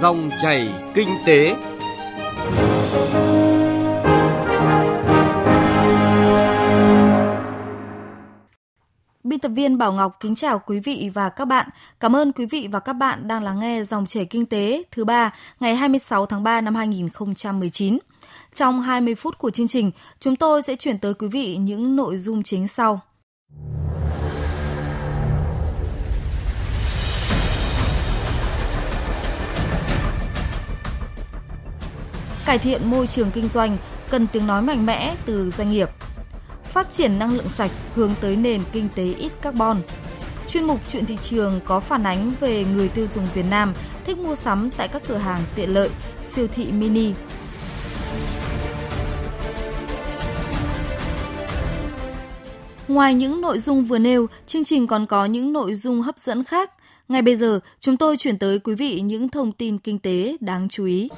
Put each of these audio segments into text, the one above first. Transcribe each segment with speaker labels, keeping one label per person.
Speaker 1: Dòng chảy kinh tế.
Speaker 2: Biên tập viên Bảo Ngọc kính chào quý vị và các bạn. Cảm ơn quý vị và các bạn đang lắng nghe dòng chảy kinh tế thứ ba ngày 26 tháng 3 năm 2019. Trong 20 phút của chương trình, chúng tôi sẽ chuyển tới quý vị những nội dung chính sau. Cải thiện môi trường kinh doanh cần tiếng nói mạnh mẽ từ doanh nghiệp. Phát triển năng lượng sạch hướng tới nền kinh tế ít carbon. Chuyên mục chuyện thị trường có phản ánh về người tiêu dùng Việt Nam thích mua sắm tại các cửa hàng tiện lợi, siêu thị mini. Ngoài những nội dung vừa nêu, chương trình còn có những nội dung hấp dẫn khác. Ngay bây giờ, chúng tôi chuyển tới quý vị những thông tin kinh tế đáng chú ý.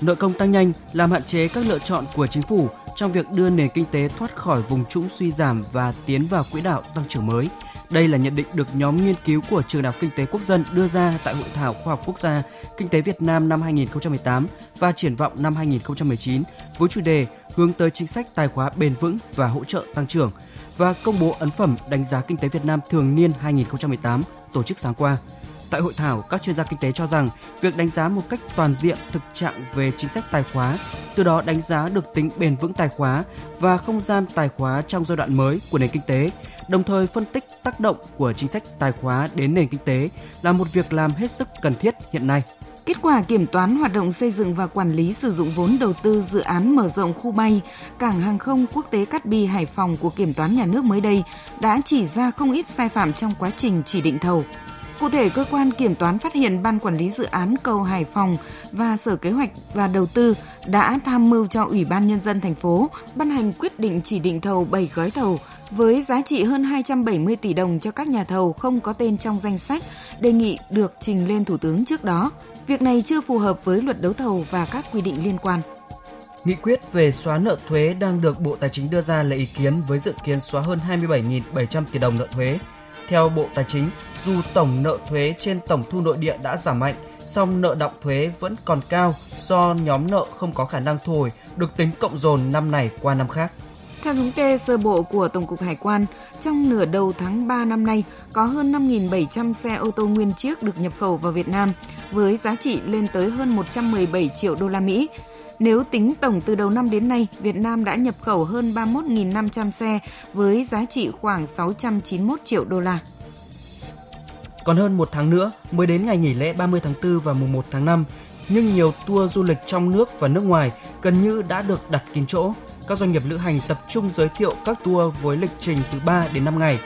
Speaker 3: Nợ công tăng nhanh làm hạn chế các lựa chọn của chính phủ trong việc đưa nền kinh tế thoát khỏi vùng trũng suy giảm và tiến vào quỹ đạo tăng trưởng mới. Đây là nhận định được nhóm nghiên cứu của Trường Đại học Kinh tế Quốc dân đưa ra tại Hội thảo khoa học quốc gia Kinh tế Việt Nam năm 2018 và triển vọng năm 2019 với chủ đề hướng tới chính sách tài khóa bền vững và hỗ trợ tăng trưởng và công bố ấn phẩm đánh giá kinh tế Việt Nam thường niên 2018 tổ chức sáng qua. Tại hội thảo, các chuyên gia kinh tế cho rằng việc đánh giá một cách toàn diện thực trạng về chính sách tài khóa, từ đó đánh giá được tính bền vững tài khóa và không gian tài khóa trong giai đoạn mới của nền kinh tế, đồng thời phân tích tác động của chính sách tài khóa đến nền kinh tế là một việc làm hết sức cần thiết hiện nay.
Speaker 4: Kết quả kiểm toán hoạt động xây dựng và quản lý sử dụng vốn đầu tư dự án mở rộng khu bay cảng hàng không quốc tế Cát Bi Hải Phòng của kiểm toán nhà nước mới đây đã chỉ ra không ít sai phạm trong quá trình chỉ định thầu. Cụ thể, cơ quan kiểm toán phát hiện Ban Quản lý Dự án cầu Hải Phòng và Sở Kế hoạch và Đầu tư đã tham mưu cho Ủy ban Nhân dân thành phố ban hành quyết định chỉ định thầu 7 gói thầu với giá trị hơn 270 tỷ đồng cho các nhà thầu không có tên trong danh sách, đề nghị được trình lên Thủ tướng trước đó. Việc này chưa phù hợp với luật đấu thầu và các quy định liên quan.
Speaker 3: Nghị quyết về xóa nợ thuế đang được Bộ Tài chính đưa ra lấy ý kiến với dự kiến xóa hơn 27.700 tỷ đồng nợ thuế. Theo Bộ Tài chính, dù tổng nợ thuế trên tổng thu nội địa đã giảm mạnh, song nợ động thuế vẫn còn cao do nhóm nợ không có khả năng thu hồi được tính cộng dồn năm này qua năm khác.
Speaker 4: Theo thống kê sơ bộ của Tổng cục Hải quan, trong nửa đầu tháng 3 năm nay, có hơn 5.700 xe ô tô nguyên chiếc được nhập khẩu vào Việt Nam với giá trị lên tới hơn 117 triệu đô la Mỹ. Nếu tính tổng từ đầu năm đến nay, Việt Nam đã nhập khẩu hơn 31.500 xe với giá trị khoảng 691 triệu đô la.
Speaker 3: Còn hơn một tháng nữa mới đến ngày nghỉ lễ 30 tháng 4 và mùng 1 tháng 5, nhưng nhiều tour du lịch trong nước và nước ngoài gần như đã được đặt kín chỗ. Các doanh nghiệp lữ hành tập trung giới thiệu các tour với lịch trình từ 3 đến 5 ngày.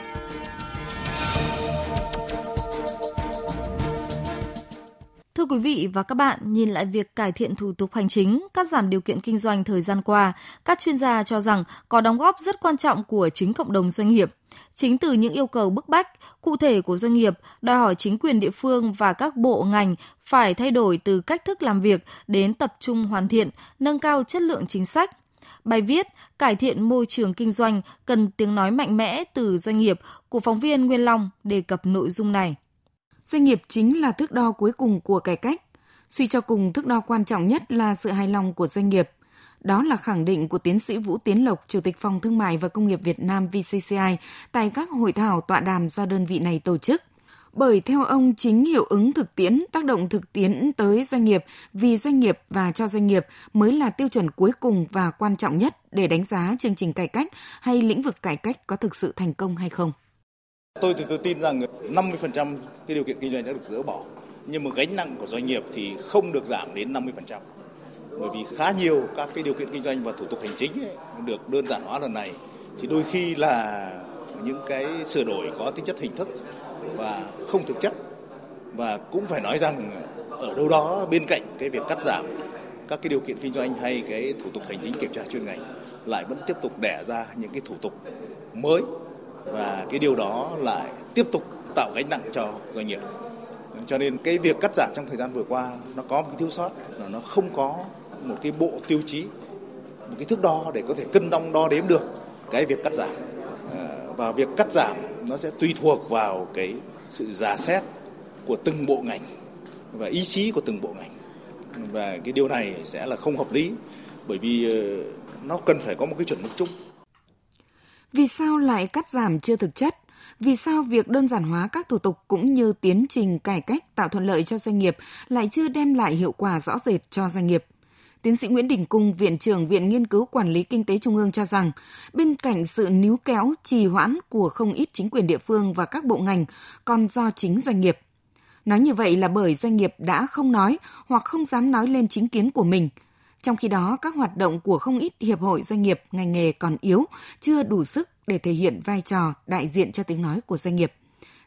Speaker 2: Quý vị và các bạn, nhìn lại việc cải thiện thủ tục hành chính, cắt giảm điều kiện kinh doanh thời gian qua, các chuyên gia cho rằng có đóng góp rất quan trọng của chính cộng đồng doanh nghiệp. Chính từ những yêu cầu bức bách, cụ thể của doanh nghiệp, đòi hỏi chính quyền địa phương và các bộ ngành phải thay đổi từ cách thức làm việc đến tập trung hoàn thiện, nâng cao chất lượng chính sách. Bài viết Cải thiện môi trường kinh doanh cần tiếng nói mạnh mẽ từ doanh nghiệp của phóng viên Nguyên Long đề cập nội dung này.
Speaker 4: Doanh nghiệp chính là thước đo cuối cùng của cải cách. Suy cho cùng, thước đo quan trọng nhất là sự hài lòng của doanh nghiệp. Đó là khẳng định của tiến sĩ Vũ Tiến Lộc, Chủ tịch Phòng Thương mại và Công nghiệp Việt Nam VCCI tại các hội thảo tọa đàm do đơn vị này tổ chức. Bởi theo ông, chính hiệu ứng thực tiễn, tác động thực tiễn tới doanh nghiệp, vì doanh nghiệp và cho doanh nghiệp mới là tiêu chuẩn cuối cùng và quan trọng nhất để đánh giá chương trình cải cách hay lĩnh vực cải cách có thực sự thành công hay không.
Speaker 5: Tôi thì tôi tin rằng 50% cái điều kiện kinh doanh đã được dỡ bỏ, nhưng mà gánh nặng của doanh nghiệp thì không được giảm đến 50%. Bởi vì khá nhiều các cái điều kiện kinh doanh và thủ tục hành chính ấy, được đơn giản hóa lần này thì đôi khi là những cái sửa đổi có tính chất hình thức và không thực chất và cũng phải nói rằng ở đâu đó bên cạnh cái việc cắt giảm các cái điều kiện kinh doanh hay cái thủ tục hành chính kiểm tra chuyên ngành lại vẫn tiếp tục đẻ ra những cái thủ tục mới và cái điều đó lại tiếp tục tạo gánh nặng cho doanh nghiệp. Cho nên cái việc cắt giảm trong thời gian vừa qua, nó có một cái thiếu sót là nó không có một cái bộ tiêu chí, một cái thước đo để có thể cân đong đo đếm được cái việc cắt giảm. Ờ, và việc cắt giảm nó sẽ tùy thuộc vào cái sự giả xét của từng bộ ngành và ý chí của từng bộ ngành. Và cái điều này sẽ là không hợp lý bởi vì ờ, nó cần phải có một cái chuẩn mực chung.
Speaker 4: Vì sao lại cắt giảm chưa thực chất? Vì sao việc đơn giản hóa các thủ tục cũng như tiến trình cải cách tạo thuận lợi cho doanh nghiệp lại chưa đem lại hiệu quả rõ rệt cho doanh nghiệp? Tiến sĩ Nguyễn Đình Cung, Viện trưởng Viện Nghiên cứu Quản lý Kinh tế Trung ương cho rằng, bên cạnh sự níu kéo, trì hoãn của không ít chính quyền địa phương và các bộ ngành, còn do chính doanh nghiệp. Nói như vậy là bởi doanh nghiệp đã không nói hoặc không dám nói lên chính kiến của mình. Trong khi đó, các hoạt động của không ít hiệp hội doanh nghiệp ngành nghề còn yếu, chưa đủ sức để thể hiện vai trò đại diện cho tiếng nói của doanh nghiệp.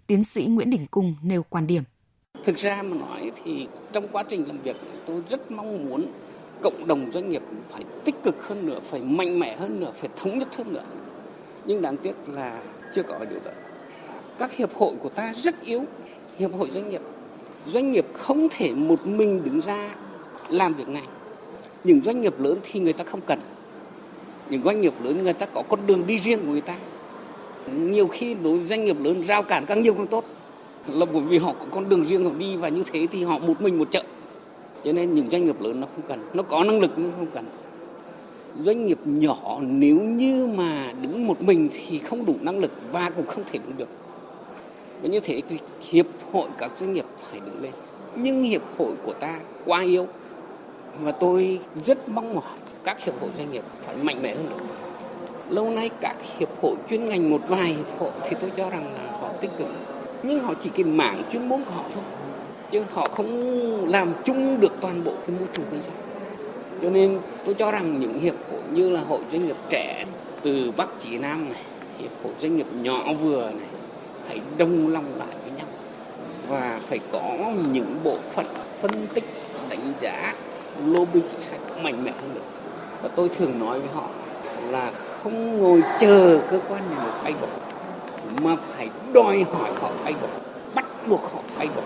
Speaker 4: Tiến sĩ Nguyễn Đình Cung nêu quan điểm.
Speaker 6: Thực ra mà nói thì trong quá trình làm việc tôi rất mong muốn cộng đồng doanh nghiệp phải tích cực hơn nữa, phải mạnh mẽ hơn nữa, phải thống nhất hơn nữa. Nhưng đáng tiếc là chưa có điều đó. Các hiệp hội của ta rất yếu, hiệp hội doanh nghiệp. Doanh nghiệp không thể một mình đứng ra làm việc này. Những doanh nghiệp lớn thì người ta không cần. Những doanh nghiệp lớn người ta có con đường đi riêng của người ta. Nhiều khi đối với doanh nghiệp lớn giao cản càng nhiều càng tốt. Là bởi vì họ có con đường riêng họ đi và như thế thì họ một mình một chợ cho nên những doanh nghiệp lớn nó không cần nó có năng lực nhưng không cần doanh nghiệp nhỏ nếu như mà đứng một mình thì không đủ năng lực và cũng không thể đứng được và như thế thì hiệp hội các doanh nghiệp phải đứng lên nhưng hiệp hội của ta quá yếu và tôi rất mong mỏi các hiệp hội doanh nghiệp phải mạnh mẽ hơn nữa. Lâu nay các hiệp hội chuyên ngành một vài hiệp hội thì tôi cho rằng là họ tích cực. Nhưng họ chỉ cái mảng chuyên môn của họ thôi. Chứ họ không làm chung được toàn bộ cái môi trường kinh doanh. Cho nên tôi cho rằng những hiệp hội như là hội doanh nghiệp trẻ từ bắc chí nam này, hiệp hội doanh nghiệp nhỏ vừa này, phải đông lòng lại với nhau. Và phải có những bộ phận phân tích, đánh giá lobby chính sách mạnh mẽ hơn nữa và tôi thường nói với họ là không ngồi chờ cơ quan nhà nước thay đổi mà phải đòi hỏi họ thay đổi bắt buộc họ thay đổi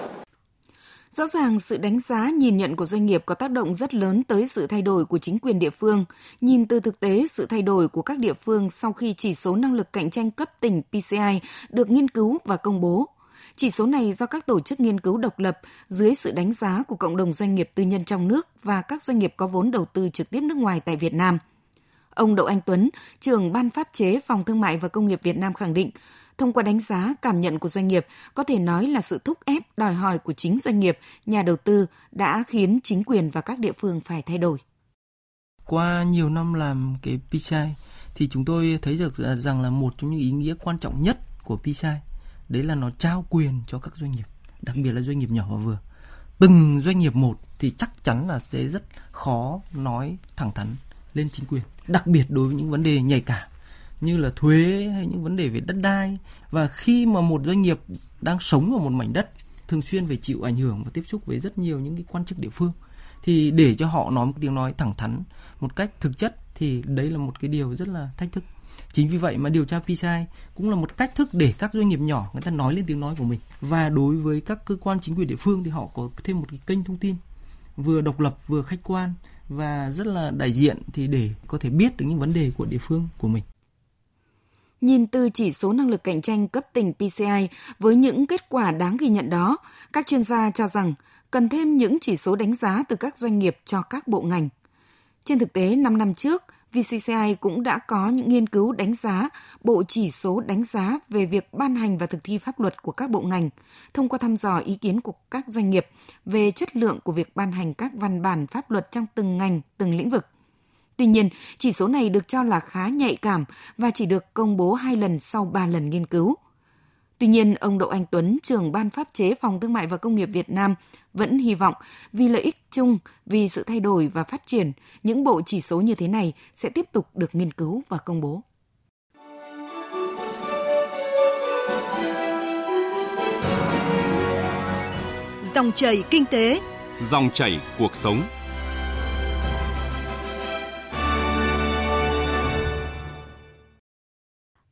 Speaker 4: Rõ ràng sự đánh giá nhìn nhận của doanh nghiệp có tác động rất lớn tới sự thay đổi của chính quyền địa phương. Nhìn từ thực tế, sự thay đổi của các địa phương sau khi chỉ số năng lực cạnh tranh cấp tỉnh PCI được nghiên cứu và công bố. Chỉ số này do các tổ chức nghiên cứu độc lập dưới sự đánh giá của cộng đồng doanh nghiệp tư nhân trong nước và các doanh nghiệp có vốn đầu tư trực tiếp nước ngoài tại Việt Nam. Ông Đậu Anh Tuấn, trưởng ban pháp chế Phòng Thương mại và Công nghiệp Việt Nam khẳng định, Thông qua đánh giá, cảm nhận của doanh nghiệp, có thể nói là sự thúc ép, đòi hỏi của chính doanh nghiệp, nhà đầu tư đã khiến chính quyền và các địa phương phải thay đổi.
Speaker 7: Qua nhiều năm làm cái PCI thì chúng tôi thấy được rằng là một trong những ý nghĩa quan trọng nhất của PCI đấy là nó trao quyền cho các doanh nghiệp, đặc biệt là doanh nghiệp nhỏ và vừa. Từng doanh nghiệp một thì chắc chắn là sẽ rất khó nói thẳng thắn lên chính quyền, đặc biệt đối với những vấn đề nhạy cảm như là thuế hay những vấn đề về đất đai và khi mà một doanh nghiệp đang sống ở một mảnh đất thường xuyên phải chịu ảnh hưởng và tiếp xúc với rất nhiều những cái quan chức địa phương thì để cho họ nói một tiếng nói thẳng thắn một cách thực chất thì đấy là một cái điều rất là thách thức chính vì vậy mà điều tra PCI cũng là một cách thức để các doanh nghiệp nhỏ người ta nói lên tiếng nói của mình và đối với các cơ quan chính quyền địa phương thì họ có thêm một cái kênh thông tin vừa độc lập vừa khách quan và rất là đại diện thì để có thể biết được những vấn đề của địa phương của mình
Speaker 4: Nhìn từ chỉ số năng lực cạnh tranh cấp tỉnh PCI với những kết quả đáng ghi nhận đó, các chuyên gia cho rằng cần thêm những chỉ số đánh giá từ các doanh nghiệp cho các bộ ngành. Trên thực tế, 5 năm trước, VCCI cũng đã có những nghiên cứu đánh giá bộ chỉ số đánh giá về việc ban hành và thực thi pháp luật của các bộ ngành, thông qua thăm dò ý kiến của các doanh nghiệp về chất lượng của việc ban hành các văn bản pháp luật trong từng ngành, từng lĩnh vực – Tuy nhiên, chỉ số này được cho là khá nhạy cảm và chỉ được công bố hai lần sau ba lần nghiên cứu. Tuy nhiên, ông Đậu Anh Tuấn, trưởng ban pháp chế Phòng Thương mại và Công nghiệp Việt Nam, vẫn hy vọng vì lợi ích chung, vì sự thay đổi và phát triển, những bộ chỉ số như thế này sẽ tiếp tục được nghiên cứu và công bố.
Speaker 8: Dòng chảy kinh tế,
Speaker 1: dòng chảy cuộc sống.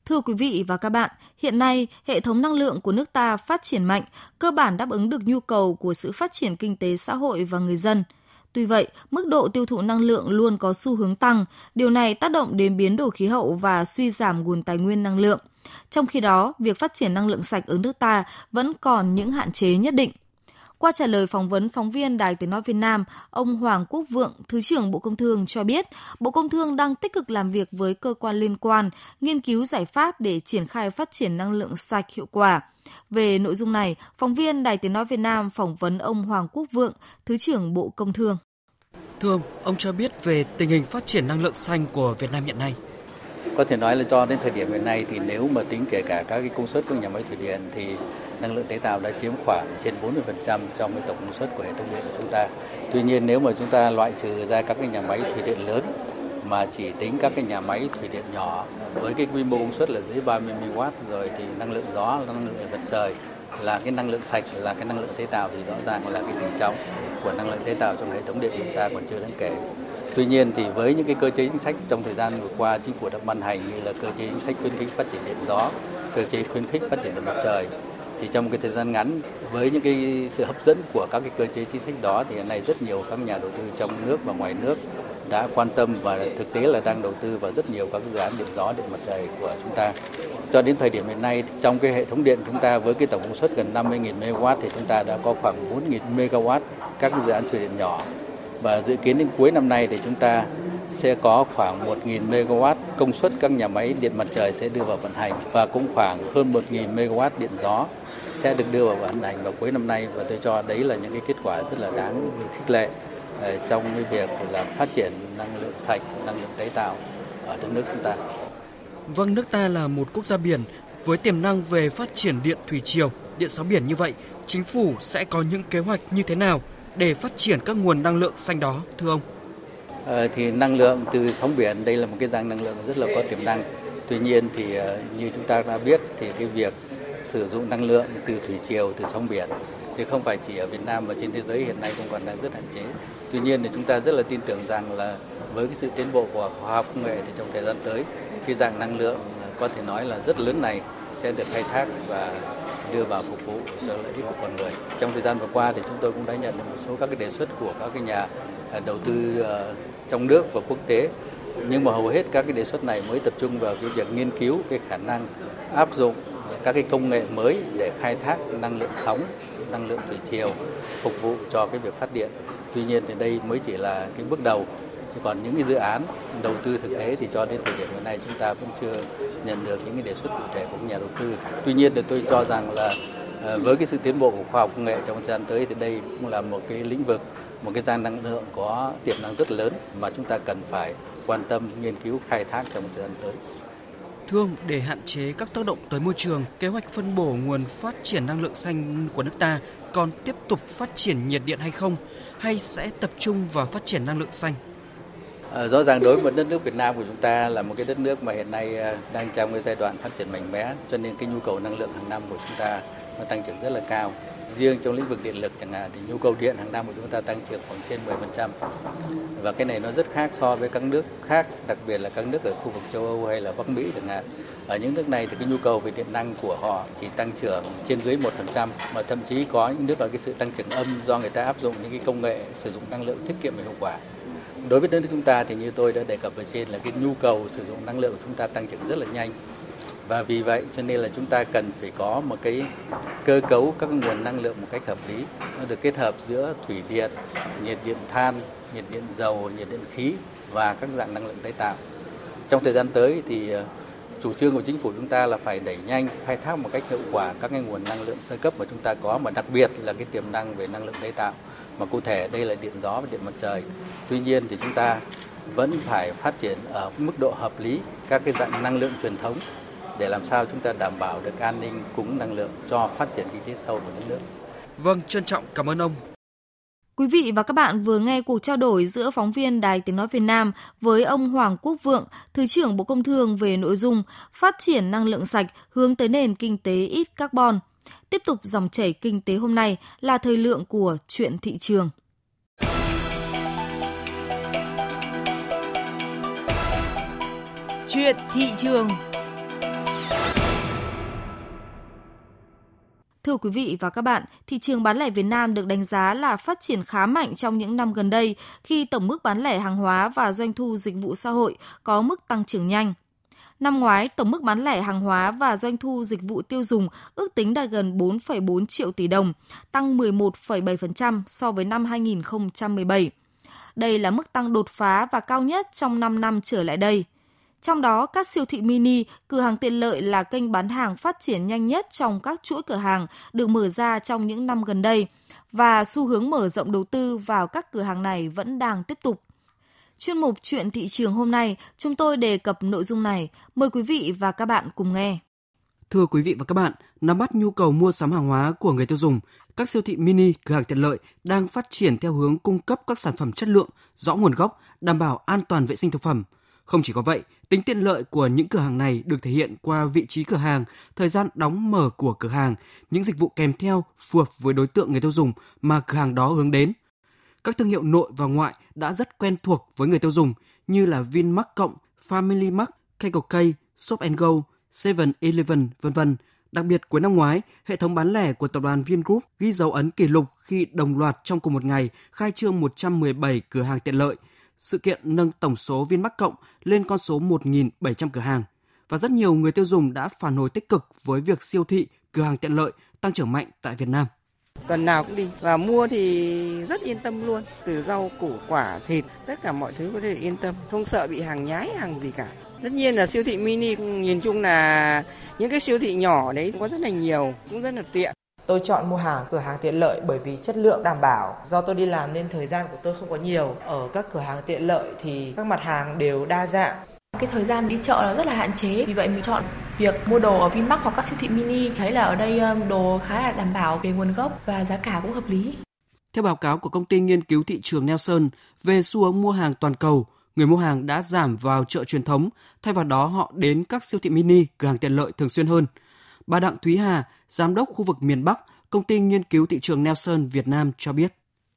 Speaker 2: Thưa quý vị và các bạn, hiện nay hệ thống năng lượng của nước ta phát triển mạnh, cơ bản đáp ứng được nhu cầu của sự phát triển kinh tế xã hội và người dân. Tuy vậy, mức độ tiêu thụ năng lượng luôn có xu hướng tăng, điều này tác động đến biến đổi khí hậu và suy giảm nguồn tài nguyên năng lượng. Trong khi đó, việc phát triển năng lượng sạch ở nước ta vẫn còn những hạn chế nhất định. Qua trả lời phỏng vấn phóng viên Đài Tiếng Nói Việt Nam, ông Hoàng Quốc Vượng, Thứ trưởng Bộ Công Thương cho biết, Bộ Công Thương đang tích cực làm việc với cơ quan liên quan, nghiên cứu giải pháp để triển khai phát triển năng lượng sạch hiệu quả. Về nội dung này, phóng viên Đài Tiếng Nói Việt Nam phỏng vấn ông Hoàng Quốc Vượng, Thứ trưởng Bộ Công Thương.
Speaker 3: Thưa ông, ông cho biết về tình hình phát triển năng lượng xanh của Việt Nam hiện nay.
Speaker 9: Có thể nói là cho đến thời điểm hiện nay thì nếu mà tính kể cả các cái công suất của nhà máy thủy điện thì năng lượng tái tạo đã chiếm khoảng trên 40% trong cái tổng công suất của hệ thống điện của chúng ta. Tuy nhiên nếu mà chúng ta loại trừ ra các cái nhà máy thủy điện lớn mà chỉ tính các cái nhà máy thủy điện nhỏ với cái quy mô công suất là dưới 30 MW rồi thì năng lượng gió, năng lượng mặt trời là cái năng lượng sạch là cái năng lượng tái tạo thì rõ ràng là cái tỷ trọng của năng lượng tái tạo trong hệ thống điện của chúng ta còn chưa đáng kể. Tuy nhiên thì với những cái cơ chế chính sách trong thời gian vừa qua chính phủ đã ban hành như là cơ chế chính sách khuyến khích phát triển điện gió, cơ chế khuyến khích phát triển điện mặt trời thì trong cái thời gian ngắn với những cái sự hấp dẫn của các cái cơ chế chính sách đó thì hiện nay rất nhiều các nhà đầu tư trong nước và ngoài nước đã quan tâm và thực tế là đang đầu tư vào rất nhiều các dự án điện gió, điện mặt trời của chúng ta. Cho đến thời điểm hiện nay trong cái hệ thống điện chúng ta với cái tổng công suất gần 50.000 MW thì chúng ta đã có khoảng 4.000 MW các dự án thủy điện nhỏ và dự kiến đến cuối năm nay thì chúng ta sẽ có khoảng 1.000 MW công suất các nhà máy điện mặt trời sẽ đưa vào vận hành và cũng khoảng hơn 1.000 MW điện gió sẽ được đưa vào vận hành vào cuối năm nay và tôi cho đấy là những cái kết quả rất là đáng khích lệ ờ, trong cái việc là phát triển năng lượng sạch, năng lượng tái tạo ở đất nước chúng ta.
Speaker 3: Vâng, nước ta là một quốc gia biển với tiềm năng về phát triển điện thủy triều, điện sóng biển như vậy, chính phủ sẽ có những kế hoạch như thế nào để phát triển các nguồn năng lượng xanh đó, thưa ông?
Speaker 9: À, thì năng lượng từ sóng biển đây là một cái dạng năng lượng rất là có tiềm năng. Tuy nhiên thì ờ, như chúng ta đã biết thì cái việc sử dụng năng lượng từ thủy triều, từ sóng biển thì không phải chỉ ở Việt Nam mà trên thế giới hiện nay cũng còn đang rất hạn chế. Tuy nhiên thì chúng ta rất là tin tưởng rằng là với cái sự tiến bộ của khoa học công nghệ thì trong thời gian tới cái dạng năng lượng ờ, có thể nói là rất lớn này sẽ được khai thác và đưa vào phục vụ cho lợi ích của con người. Trong thời gian vừa qua thì chúng tôi cũng đã nhận được một số các cái đề xuất của các cái nhà à, đầu tư à, trong nước và quốc tế nhưng mà hầu hết các cái đề xuất này mới tập trung vào cái việc nghiên cứu cái khả năng áp dụng các cái công nghệ mới để khai thác năng lượng sóng, năng lượng thủy triều phục vụ cho cái việc phát điện. Tuy nhiên thì đây mới chỉ là cái bước đầu chứ còn những cái dự án đầu tư thực tế thì cho đến thời điểm hiện nay chúng ta vẫn chưa nhận được những cái đề xuất cụ thể của nhà đầu tư. Tuy nhiên thì tôi cho rằng là ờ, với cái sự tiến bộ của khoa học công nghệ trong thời gian tới thì đây cũng là một cái lĩnh vực, một cái dạng năng lượng có tiềm năng rất lớn mà chúng ta cần phải quan tâm nghiên cứu khai thác trong thời gian tới.
Speaker 3: Thưa ông, để hạn chế các tác động tới môi trường, kế hoạch phân bổ nguồn phát triển năng lượng xanh của nước ta còn tiếp tục phát triển nhiệt điện hay không? Hay sẽ tập trung vào phát triển năng lượng xanh?
Speaker 9: Ờ, rõ ràng đối với đất nước Việt Nam của chúng ta là một cái đất nước mà hiện nay ờ, đang trong cái giai đoạn phát triển mạnh mẽ, cho nên cái nhu cầu năng lượng hàng năm của chúng ta nó tăng trưởng rất là cao. Riêng trong lĩnh vực điện lực chẳng hạn thì nhu cầu điện hàng năm của chúng ta tăng trưởng khoảng trên 10% và cái này nó rất khác so với các nước khác đặc biệt là các nước ở khu vực châu Âu hay là Bắc Mỹ chẳng hạn. Ở những nước này thì cái nhu cầu về điện năng của họ chỉ tăng trưởng trên dưới 1% mà thậm chí có những nước là cái sự tăng trưởng âm do người ta áp dụng những cái công nghệ sử dụng năng lượng tiết kiệm và hiệu quả đối với đất nước chúng ta thì như tôi đã đề cập ở trên là cái nhu cầu sử dụng năng lượng của chúng ta tăng trưởng rất là nhanh. Và vì vậy cho nên là chúng ta cần phải có một cái cơ cấu các nguồn năng lượng một cách hợp lý. Nó được kết hợp giữa thủy điện, nhiệt điện than, nhiệt điện dầu, nhiệt điện khí và các dạng năng lượng tái tạo. Trong thời gian tới thì ờ, chủ trương của chính phủ chúng ta là phải đẩy nhanh, khai thác một cách hiệu quả các cái nguồn năng lượng sơ cấp mà chúng ta có. Mà đặc biệt là cái tiềm năng về năng lượng tái tạo mà cụ thể đây là điện gió và điện mặt trời tuy nhiên thì chúng ta vẫn phải phát triển ở mức độ hợp lý các cái dạng năng lượng truyền thống để làm sao chúng ta đảm bảo được an ninh cung năng lượng cho phát triển kinh tế hội của đất nước.
Speaker 3: Vâng, trân trọng cảm ơn ông.
Speaker 2: Quý vị và các bạn vừa nghe cuộc trao đổi giữa phóng viên Đài Tiếng Nói Việt Nam với ông Hoàng Quốc Vượng, Thứ trưởng Bộ Công Thương về nội dung phát triển năng lượng sạch hướng tới nền kinh tế ít carbon. Tiếp tục dòng chảy kinh tế hôm nay là thời lượng của chuyện thị trường.
Speaker 8: Chuyện thị trường
Speaker 2: Thưa quý vị và các bạn, thị trường bán lẻ Việt Nam được đánh giá là phát triển khá mạnh trong những năm gần đây khi tổng mức bán lẻ hàng hóa và doanh thu dịch vụ xã hội có mức tăng trưởng nhanh. Năm ngoái, tổng mức bán lẻ hàng hóa và doanh thu dịch vụ tiêu dùng ước tính đạt gần 4,4 triệu tỷ đồng, tăng 11,7% so với năm 2017. Đây là mức tăng đột phá và cao nhất trong 5 năm trở lại đây. Trong đó, các siêu thị mini, cửa hàng tiện lợi là kênh bán hàng phát triển nhanh nhất trong các chuỗi cửa hàng được mở ra trong những năm gần đây và xu hướng mở rộng đầu tư vào các cửa hàng này vẫn đang tiếp tục. Chuyên mục Chuyện thị trường hôm nay, chúng tôi đề cập nội dung này. Mời quý vị và các bạn cùng nghe.
Speaker 3: Thưa quý vị và các bạn, nắm bắt nhu cầu mua sắm hàng hóa của người tiêu dùng, các siêu thị mini, cửa hàng tiện lợi đang phát triển theo hướng cung cấp các sản phẩm chất lượng, rõ nguồn gốc, đảm bảo an toàn vệ sinh thực phẩm. Không chỉ có vậy, tính tiện lợi của những cửa hàng này được thể hiện qua vị trí cửa hàng, thời gian đóng mở của cửa hàng, những dịch vụ kèm theo phù hợp với đối tượng người tiêu dùng mà cửa hàng đó hướng đến. Các thương hiệu nội và ngoại đã rất quen thuộc với người tiêu dùng như là Vinmart Cộng, Family Mart, K Shop Go, 7-Eleven, vân vân. Đặc biệt cuối năm ngoái, hệ thống bán lẻ của tập đoàn Vingroup ghi dấu ấn kỷ lục khi đồng loạt trong cùng một ngày khai trương 117 cửa hàng tiện lợi. Sự kiện nâng tổng số Vinmart Cộng lên con số 1.700 cửa hàng. Và rất nhiều người tiêu dùng đã phản hồi tích cực với việc siêu thị, cửa hàng tiện lợi tăng trưởng mạnh tại Việt Nam
Speaker 10: tuần nào cũng đi và mua thì rất yên tâm luôn từ rau củ quả thịt tất cả mọi thứ có thể yên tâm không sợ bị hàng nhái hàng gì cả tất nhiên là siêu thị mini nhìn chung là những cái siêu thị nhỏ đấy có rất là nhiều cũng rất là tiện
Speaker 11: Tôi chọn mua hàng cửa hàng tiện lợi bởi vì chất lượng đảm bảo. Do tôi đi làm nên thời gian của tôi không có nhiều. Ở các cửa hàng tiện lợi thì các mặt hàng đều đa dạng.
Speaker 12: Cái thời gian đi chợ nó rất là hạn chế, vì vậy mình chọn việc mua đồ ở Vinmart hoặc các siêu thị mini. Thấy là ở đây um, đồ khá là đảm bảo về nguồn gốc và giá cả cũng hợp lý.
Speaker 3: Theo báo cáo của công ty nghiên cứu thị trường Nelson về xu hướng mua hàng toàn cầu, người mua hàng đã giảm vào chợ truyền thống, thay vào đó họ đến các siêu thị mini, cửa hàng tiện lợi thường xuyên hơn. Bà Đặng Thúy Hà, giám đốc khu vực miền Bắc, công ty nghiên cứu thị trường Nelson Việt Nam cho biết.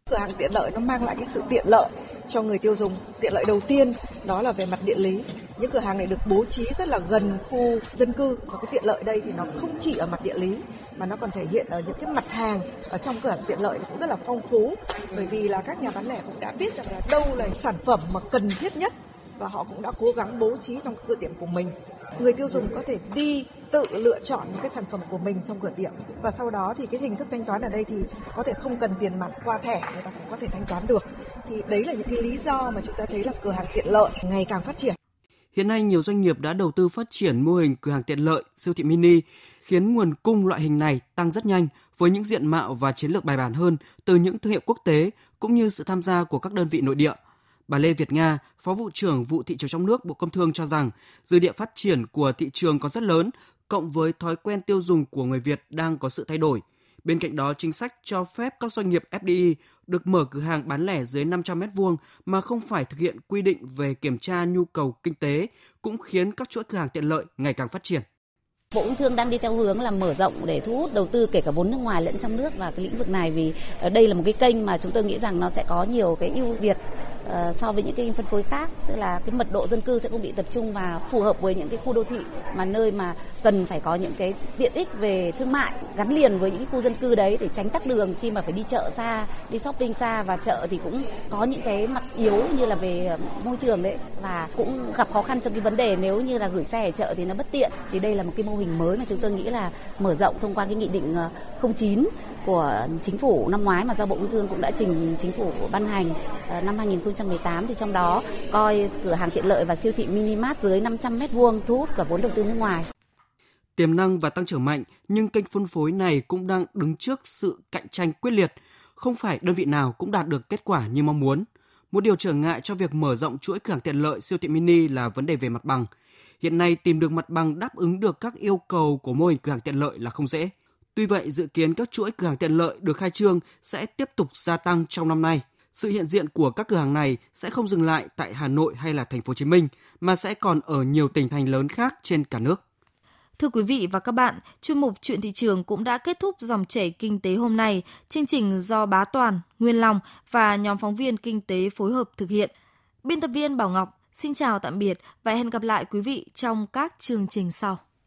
Speaker 13: Cửa hàng tiện lợi nó mang lại cái sự tiện lợi cho người tiêu dùng. Tiện lợi đầu tiên đó là về mặt địa lý. Những cửa hàng này được bố trí rất là gần khu dân cư. Và cái tiện lợi đây thì nó không chỉ ở mặt địa lý, mà nó còn thể hiện ở những cái mặt hàng ở trong cửa hàng tiện lợi cũng rất là phong phú. Bởi vì là các nhà bán lẻ cũng đã biết rằng là đâu là sản phẩm mà cần thiết nhất và họ cũng đã cố gắng bố trí trong cửa tiệm của mình. Người tiêu dùng có thể đi tự lựa chọn những cái sản phẩm của mình trong cửa tiệm. Và sau đó thì cái hình thức thanh toán ở đây thì có thể không cần tiền mặt qua thẻ, người ta cũng có thể thanh toán được. Thì đấy là những cái lý do mà chúng ta thấy là cửa hàng tiện lợi ngày càng phát triển.
Speaker 3: Hiện nay nhiều doanh nghiệp đã đầu tư phát triển mô hình cửa hàng tiện lợi, siêu thị mini, khiến nguồn cung loại hình này tăng rất nhanh với những diện mạo và chiến lược bài bản hơn từ những thương hiệu quốc tế cũng như sự tham gia của các đơn vị nội địa. Bà Lê Việt Nga, Phó vụ trưởng vụ thị trường trong nước Bộ Công Thương cho rằng dư địa phát triển của thị trường còn rất lớn, cộng với thói quen tiêu dùng của người Việt đang có sự thay đổi. Bên cạnh đó, chính sách cho phép các doanh nghiệp FDI được mở cửa hàng bán lẻ dưới 500 m2 mà không phải thực hiện quy định về kiểm tra nhu cầu kinh tế cũng khiến các chuỗi cửa hàng tiện lợi ngày càng phát triển.
Speaker 14: Bộ Công Thương đang đi theo hướng là mở rộng để thu hút đầu tư kể cả vốn nước ngoài lẫn trong nước vào cái lĩnh vực này vì ờ, đây là một cái kênh mà chúng tôi nghĩ rằng nó sẽ có nhiều cái ưu việt uh, so với những cái phân phối khác tức là cái mật độ dân cư sẽ không bị tập trung và phù hợp với những cái khu đô thị mà nơi mà cần phải có những cái tiện ích về thương mại gắn liền với những cái khu dân cư đấy để tránh tắc đường khi mà phải đi chợ xa đi shopping xa và chợ thì cũng có những cái mặt yếu như là về ờ, môi trường đấy và cũng gặp khó khăn trong cái vấn đề nếu như là gửi xe ở chợ thì nó bất tiện. Thì đây là một cái mô hình mới mà chúng tôi nghĩ là mở rộng thông qua cái nghị định ờ, 09 của chính phủ năm ngoái mà do Bộ Công Thương cũng đã trình chính phủ ban hành ờ, năm 2018 thì trong đó coi cửa hàng tiện lợi và siêu thị mini mart dưới 500 m2 thu hút cả vốn đầu tư nước ngoài.
Speaker 3: Tiềm năng và tăng trưởng mạnh, nhưng kênh phân phối này cũng đang đứng trước sự cạnh tranh quyết liệt. Không phải đơn vị nào cũng đạt được kết quả như mong muốn. Một điều trở ngại cho việc mở rộng chuỗi cửa hàng tiện lợi siêu thị mini là vấn đề về mặt bằng. Hiện nay tìm được mặt bằng đáp ứng được các yêu cầu của mô hình cửa hàng tiện lợi là không dễ. Tuy vậy, dự kiến các chuỗi cửa hàng tiện lợi được khai trương sẽ tiếp tục gia tăng trong năm nay. Sự hiện diện của các cửa hàng này sẽ không dừng lại tại Hà Nội hay là thành phố Hồ Chí Minh mà sẽ còn ở nhiều tỉnh thành lớn khác trên cả nước.
Speaker 2: Thưa quý vị và các bạn, chuyên mục Chuyện thị trường cũng đã kết thúc dòng chảy kinh tế hôm nay. Chương trình do Bá Toàn, Nguyên Long và nhóm phóng viên kinh tế phối hợp thực hiện. Biên tập viên Bảo Ngọc xin chào tạm biệt và hẹn gặp lại quý vị trong các chương trình sau.